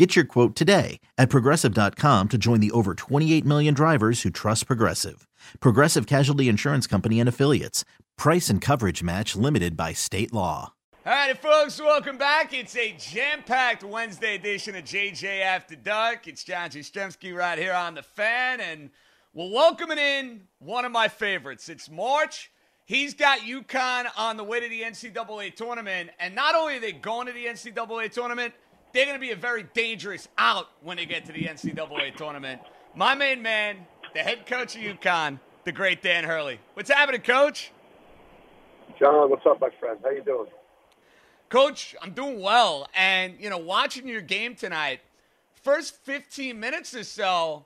Get your quote today at progressive.com to join the over 28 million drivers who trust Progressive. Progressive Casualty Insurance Company and Affiliates. Price and coverage match limited by state law. All right, folks, welcome back. It's a jam packed Wednesday edition of JJ After Dark. It's John Jastremski right here on the fan, and we're welcoming in one of my favorites. It's March. He's got UConn on the way to the NCAA tournament, and not only are they going to the NCAA tournament, they're going to be a very dangerous out when they get to the NCAA tournament. My main man, the head coach of UConn, the great Dan Hurley. What's happening, Coach? John, what's up, my friend? How you doing? Coach, I'm doing well. And, you know, watching your game tonight, first 15 minutes or so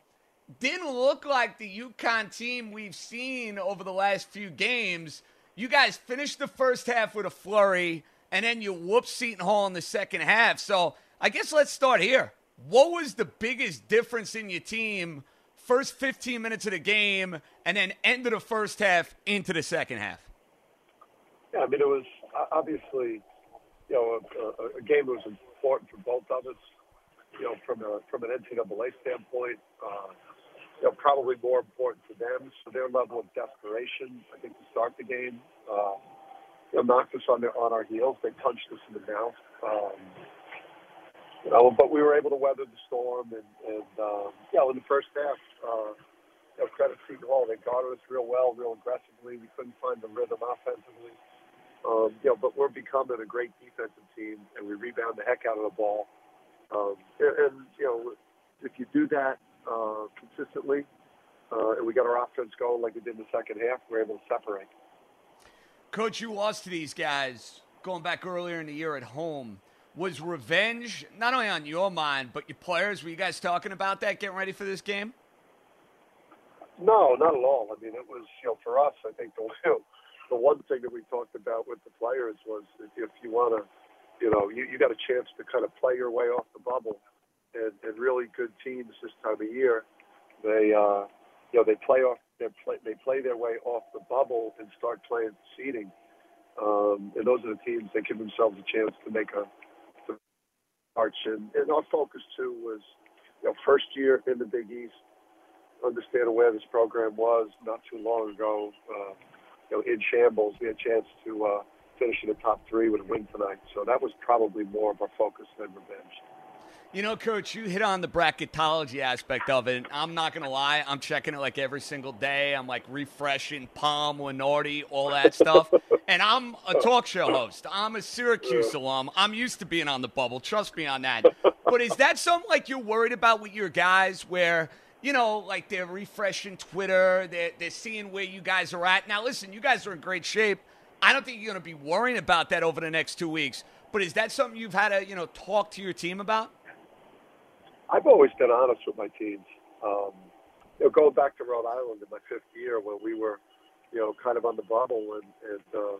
didn't look like the UConn team we've seen over the last few games. You guys finished the first half with a flurry, and then you whooped Seton Hall in the second half. So I guess let's start here. What was the biggest difference in your team first 15 minutes of the game and then end of the first half into the second half? Yeah, I mean, it was obviously, you know, a, a, game that was important for both of us. You know, from a from an NCAA standpoint, uh, you know, probably more important for them. So their level of desperation, I think, to start the game, uh, you know, knocked us on their on our heels. They punched us in the mouth. Um, you know, but we were able to weather the storm, and, and um, you know, in the first half, uh, you know, credit Seton Hall, they guarded us real well, real aggressively. We couldn't find the rhythm offensively, um, you know, but we're becoming a great defensive team, and we rebound the heck out of the ball. Um, and, and you know, if you do that uh, consistently, uh, and we got our offense going like we did in the second half, we're able to separate. Coach, you lost to these guys going back earlier in the year at home was revenge not only on your mind but your players? Were you guys talking about that, getting ready for this game? No, not at all. I mean, it was you know for us. I think the the one thing that we talked about with the players was if you want to, you know, you, you got a chance to kind of play your way off the bubble, and, and really good teams this time of year, they uh, you know they play off they play they play their way off the bubble and start playing seeding. Um, and those are the teams that give themselves a chance to make a March, and, and our focus too was, you know, first year in the Big East, understanding where this program was not too long ago, uh, you know, in shambles. We had a chance to uh, finish in the top three with a win tonight, so that was probably more of our focus than revenge. You know, Coach, you hit on the bracketology aspect of it. I'm not going to lie. I'm checking it like every single day. I'm like refreshing Palm, Lunardi, all that stuff. and I'm a talk show host. I'm a Syracuse alum. I'm used to being on the bubble. Trust me on that. But is that something like you're worried about with your guys where, you know, like they're refreshing Twitter, they're, they're seeing where you guys are at? Now, listen, you guys are in great shape. I don't think you're going to be worrying about that over the next two weeks. But is that something you've had to, you know, talk to your team about? I've always been honest with my teams. Um, you know, going back to Rhode Island in my fifth year when we were, you know, kind of on the bubble and, and uh,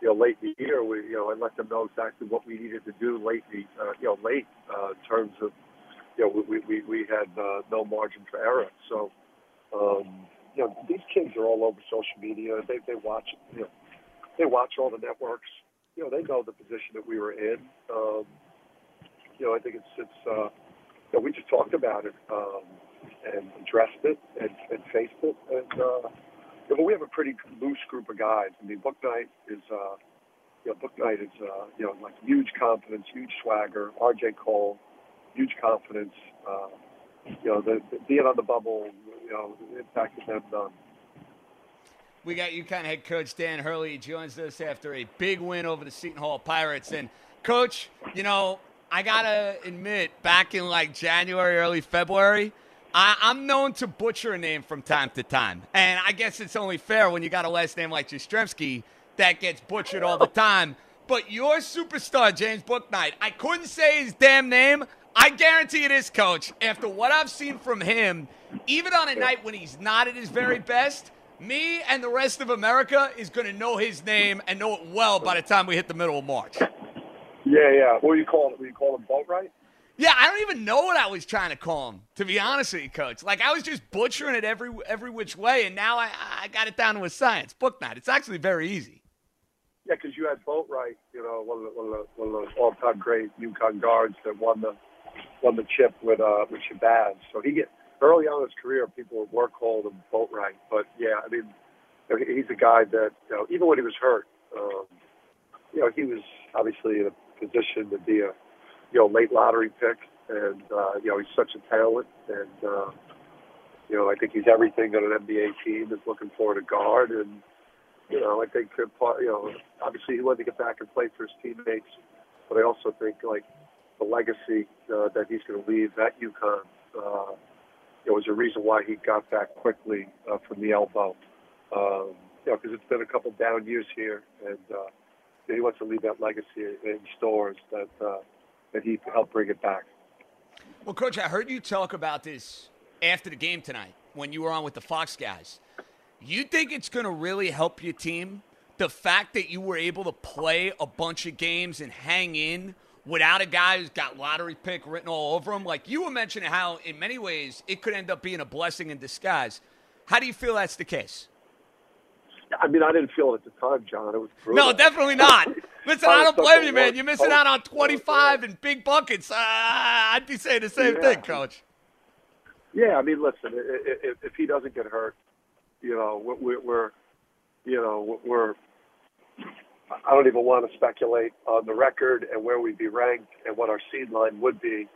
you know, late in the year, we, you know, I let them know exactly what we needed to do late, in the, uh, you know, late uh, in terms of, you know, we we, we had uh, no margin for error. So, um, you know, these kids are all over social media. They they watch, you know, they watch all the networks. You know, they know the position that we were in. Um, you know, I think it's it's. Uh, you we just talked about it um, and addressed it and, and faced it. And uh, you know, we have a pretty loose group of guys. I mean, Bouknight is, uh, you know, Bouknight is, uh, you know, like huge confidence, huge swagger. R.J. Cole, huge confidence. Uh, you know, the, the being on the bubble, you know, impacted them. We got UConn head coach Dan Hurley. Joins us after a big win over the Seton Hall Pirates. And, coach, you know, I got to admit, back in like January, early February, I, am known to butcher a name from time to time. And I guess it's only fair when you got a last name like Jastremski that gets butchered all the time. But your superstar, James Bouknight, I couldn't say his damn name. I guarantee it is, coach. After what I've seen from him, even on a night when he's not at his very best, me and the rest of America is going to know his name and know it well by the time we hit the middle of March. Yeah, yeah. What do you call it? What do you call him? Boatwright? Yeah, I don't even know what I was trying to call him, to be honest with you, Coach. Like I was just butchering it every every which way, and now I, I got it down to a science. Bouknight. It's actually very easy. Yeah, because you had Boatwright, you know, one of the, one of the, one of those all-time great UConn guards that won the won the chip with uh, with Shabazz. So he get early on in his career, people were called him Boatwright. But yeah, I mean, he's a guy that you know, even when he was hurt, um, you know, he was obviously in a position to be a you know late lottery pick, and uh, you know he's such a talent, and uh, you know I think he's everything that an NBA team is looking for to guard, and you know I think you know obviously he wanted to get back and play for his teammates, but I also think like the legacy uh, that he's going to leave at UConn. Uh, it was a reason why he got back quickly uh, from the elbow. Um, you know, because it's been a couple down years here, and uh, he wants to leave that legacy in stores that uh, that he helped bring it back. Well, Coach, I heard you talk about this after the game tonight when you were on with the Fox guys. You think it's going to really help your team? The fact that you were able to play a bunch of games and hang in without a guy who's got lottery pick written all over him. Like you were mentioning how, in many ways, it could end up being a blessing in disguise. How do you feel that's the case? I mean, I didn't feel it at the time, John. It was brutal. No, definitely not. Listen, I don't blame you, man. You're missing out on 25 and big buckets. Uh, I'd be saying the same yeah. thing, Coach. Yeah, I mean, listen, if, if he doesn't get hurt, you know, we're, we're you know, we're I don't even want to speculate on the record and where we'd be ranked and what our seed line would be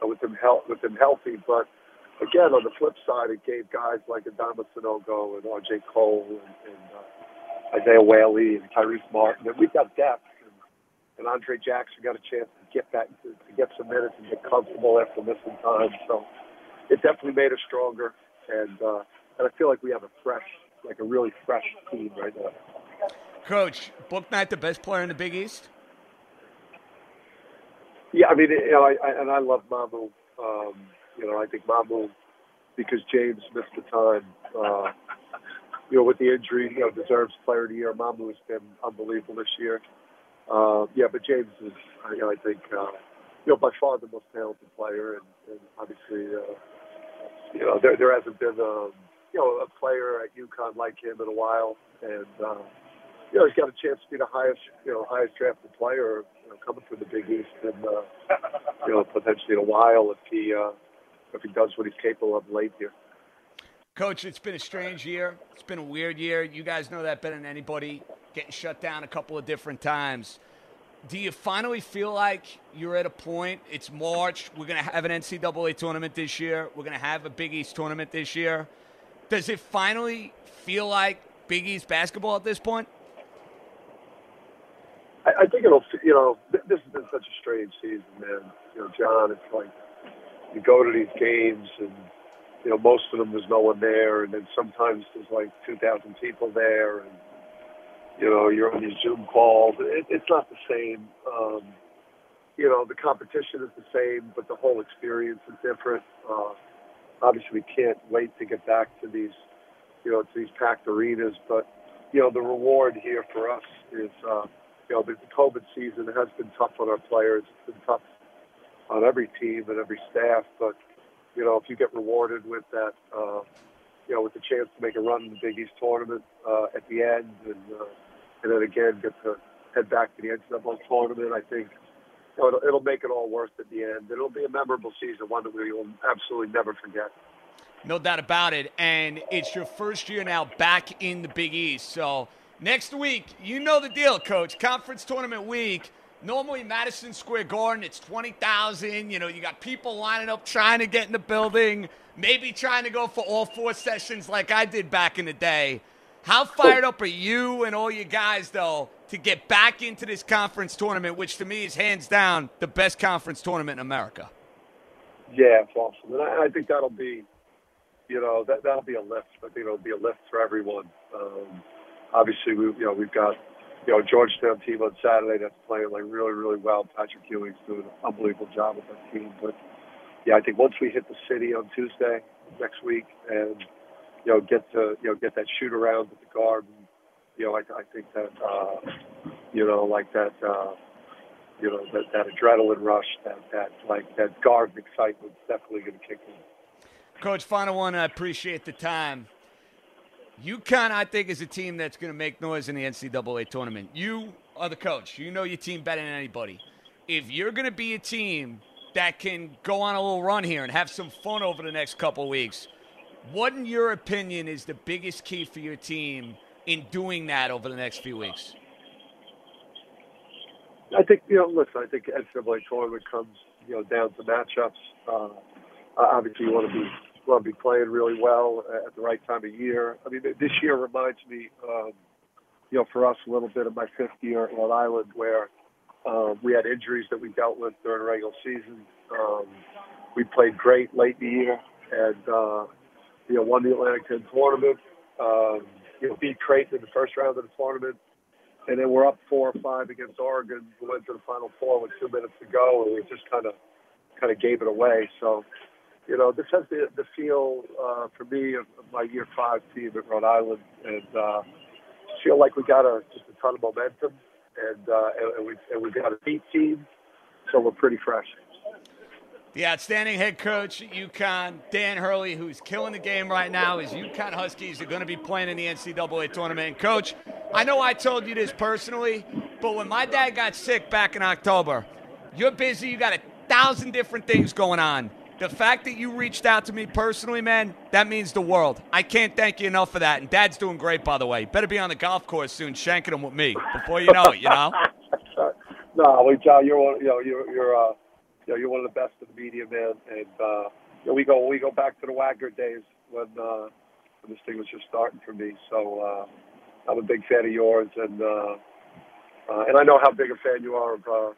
with him health with him healthy. But again, on the flip side, it gave guys like Adama Sanogo and R.J. Cole and, and uh, Isaiah Whaley and Tyrese Martin, and we've got depth. And, and Andre Jackson got a chance to get back to, to get some minutes and get comfortable after missing time. So it definitely made us stronger, and uh, and I feel like we have a fresh, like a really fresh team right now. Coach, Bouknight the best player in the Big East? Yeah, I mean, you know, I, I and I love Mamu. Um, you know, I think Mamu because James missed the time. Uh, you know, with the injury, you know, deserves Player of the Year. Mamu has been unbelievable this year. Uh, yeah, but James is, you know, I think, uh, you know, by far the most talented player, and, and obviously, uh, you know, there there hasn't been, um, you know, a player at UConn like him in a while, and. Uh, you know, he's got a chance to be the highest, you know, highest drafted player, you know, coming from the Big East, and uh, you know, potentially in a while if he uh, if he does what he's capable of late here. Coach, it's been a strange year. It's been a weird year. You guys know that better than anybody. Getting shut down a couple of different times. Do you finally feel like you're at a point? It's March. We're going to have an NCAA tournament this year. We're going to have a Big East tournament this year. Does it finally feel like Big East basketball at this point? I, I think it'll, you know, this has been such a strange season, man. You know, John, it's like you go to these games and, you know, most of them there's no one there, and then sometimes there's like 2,000 people there, and, you know, you're on your Zoom calls. It, it's not the same. Um, you know, the competition is the same, but the whole experience is different. Uh, obviously, we can't wait to get back to these, you know, to these packed arenas, but, you know, the reward here for us is, uh, you know, the COVID season has been tough on our players. It's been tough on every team and every staff. But, you know, if you get rewarded with that, uh, you know, with the chance to make a run in the Big East tournament uh, at the end and, uh, and then again get to head back to the NCAA tournament, I think you know, it'll, it'll make it all worth at the end. It'll be a memorable season, one that we will absolutely never forget. No doubt about it. And it's your first year now back in the Big East. So Next week, you know the deal, coach. Conference tournament week. Normally, Madison Square Garden, it's 20,000. You know, you got people lining up trying to get in the building, maybe trying to go for all four sessions like I did back in the day. How fired up are you and all you guys, though, to get back into this conference tournament, which to me is hands down the best conference tournament in America? Yeah, it's awesome, and I, I think that'll be, you know, that that'll be a lift. I think it'll be a lift for everyone. Um, obviously, we you know we've got you know Georgetown team on Saturday that's playing like really really well. Patrick Ewing's doing an unbelievable job with that team, but yeah, I think once we hit the city on Tuesday next week and you know, get to you know get that shoot around at the Garden. You know, I, I think that uh, you know like that uh, you know that, that adrenaline rush, that that like that Garden excitement is definitely going to kick in. Coach, final one. I appreciate the time. UConn, I think, is a team that's going to make noise in the NCAA tournament. You are the coach. You know your team better than anybody. If you're going to be a team that can go on a little run here and have some fun over the next couple weeks, what, in your opinion, is the biggest key for your team in doing that over the next few weeks? I think you know. Listen, I think NCAA tournament comes you know down to matchups. Uh, obviously, you want to be to be playing really well at the right time of year. I mean, this year reminds me, um, you know, for us a little bit of my fifth year at Rhode Island, where um, we had injuries that we dealt with during the regular season. Um, we played great late in the year, and uh, you know, won the Atlantic 10 tournament, um, you know, beat Creighton in the first round of the tournament, and then we're up four or five against Oregon. We went to the Final Four with two minutes to go, and we just kind of kind of gave it away. So, you know, this has the, the feel uh, for me of, my year five team at Rhode Island, and uh, feel like we got a just a ton of momentum, and uh, and, we and we got a beat team, so we're pretty fresh the outstanding head coach at UConn, Dan Hurley, who's killing the game right now. His UConn Huskies are going to be playing in the NCAA tournament. Coach, I know I told you this personally, but when my dad got sick back in October, you're busy. You got a thousand different things going on. The fact that you reached out to me personally, man, that means the world. I can't thank you enough for that. And Dad's doing great, by the way. Better be on the golf course soon, shanking him with me before you know it. You know. no, well, John, you're one. You know, you're you're. Uh you know, you're one of the best in the media, man. And uh, you know, we go we go back to the Wagner days when uh, when this thing was just starting for me. So uh, I'm a big fan of yours, and uh, uh, and I know how big a fan you are of uh,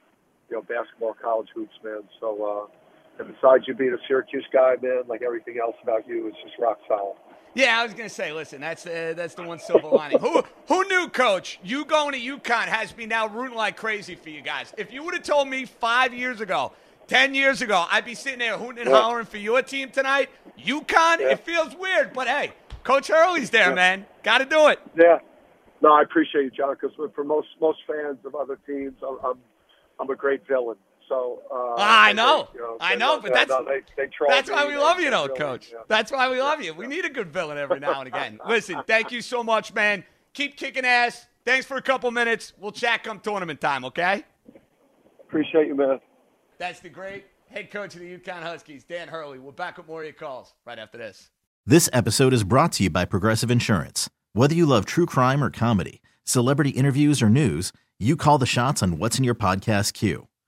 you know basketball, college hoops, man. So. Uh, and besides you being a Syracuse guy, man, like everything else about you is just rock solid. Yeah, I was gonna say, listen, that's uh, that's the one silver lining. who who knew, Coach? You going to UConn has me now rooting like crazy for you guys. If you would have told me five years ago 10 years ago, I'd be sitting there hooting and yeah. hollering for your team tonight. UConn, yeah. it feels weird, but hey, Coach Hurley's there, yeah. man. Got to do it. Yeah. No, I appreciate you, John, because for most most fans of other teams, I'm, I'm a great villain. So uh, ah, I know, they, you know I know, but that's no, they, they that's why we love you, though, Coach. That's why we love you. We need a good villain every now and again. Listen, thank you so much, man. Keep kicking ass. Thanks for a couple minutes. We'll chat come tournament time, okay? Appreciate you, man. That's the great head coach of the UConn Huskies, Dan Hurley. We're back with more of your calls right after this. This episode is brought to you by Progressive Insurance. Whether you love true crime or comedy, celebrity interviews or news, you call the shots on what's in your podcast queue.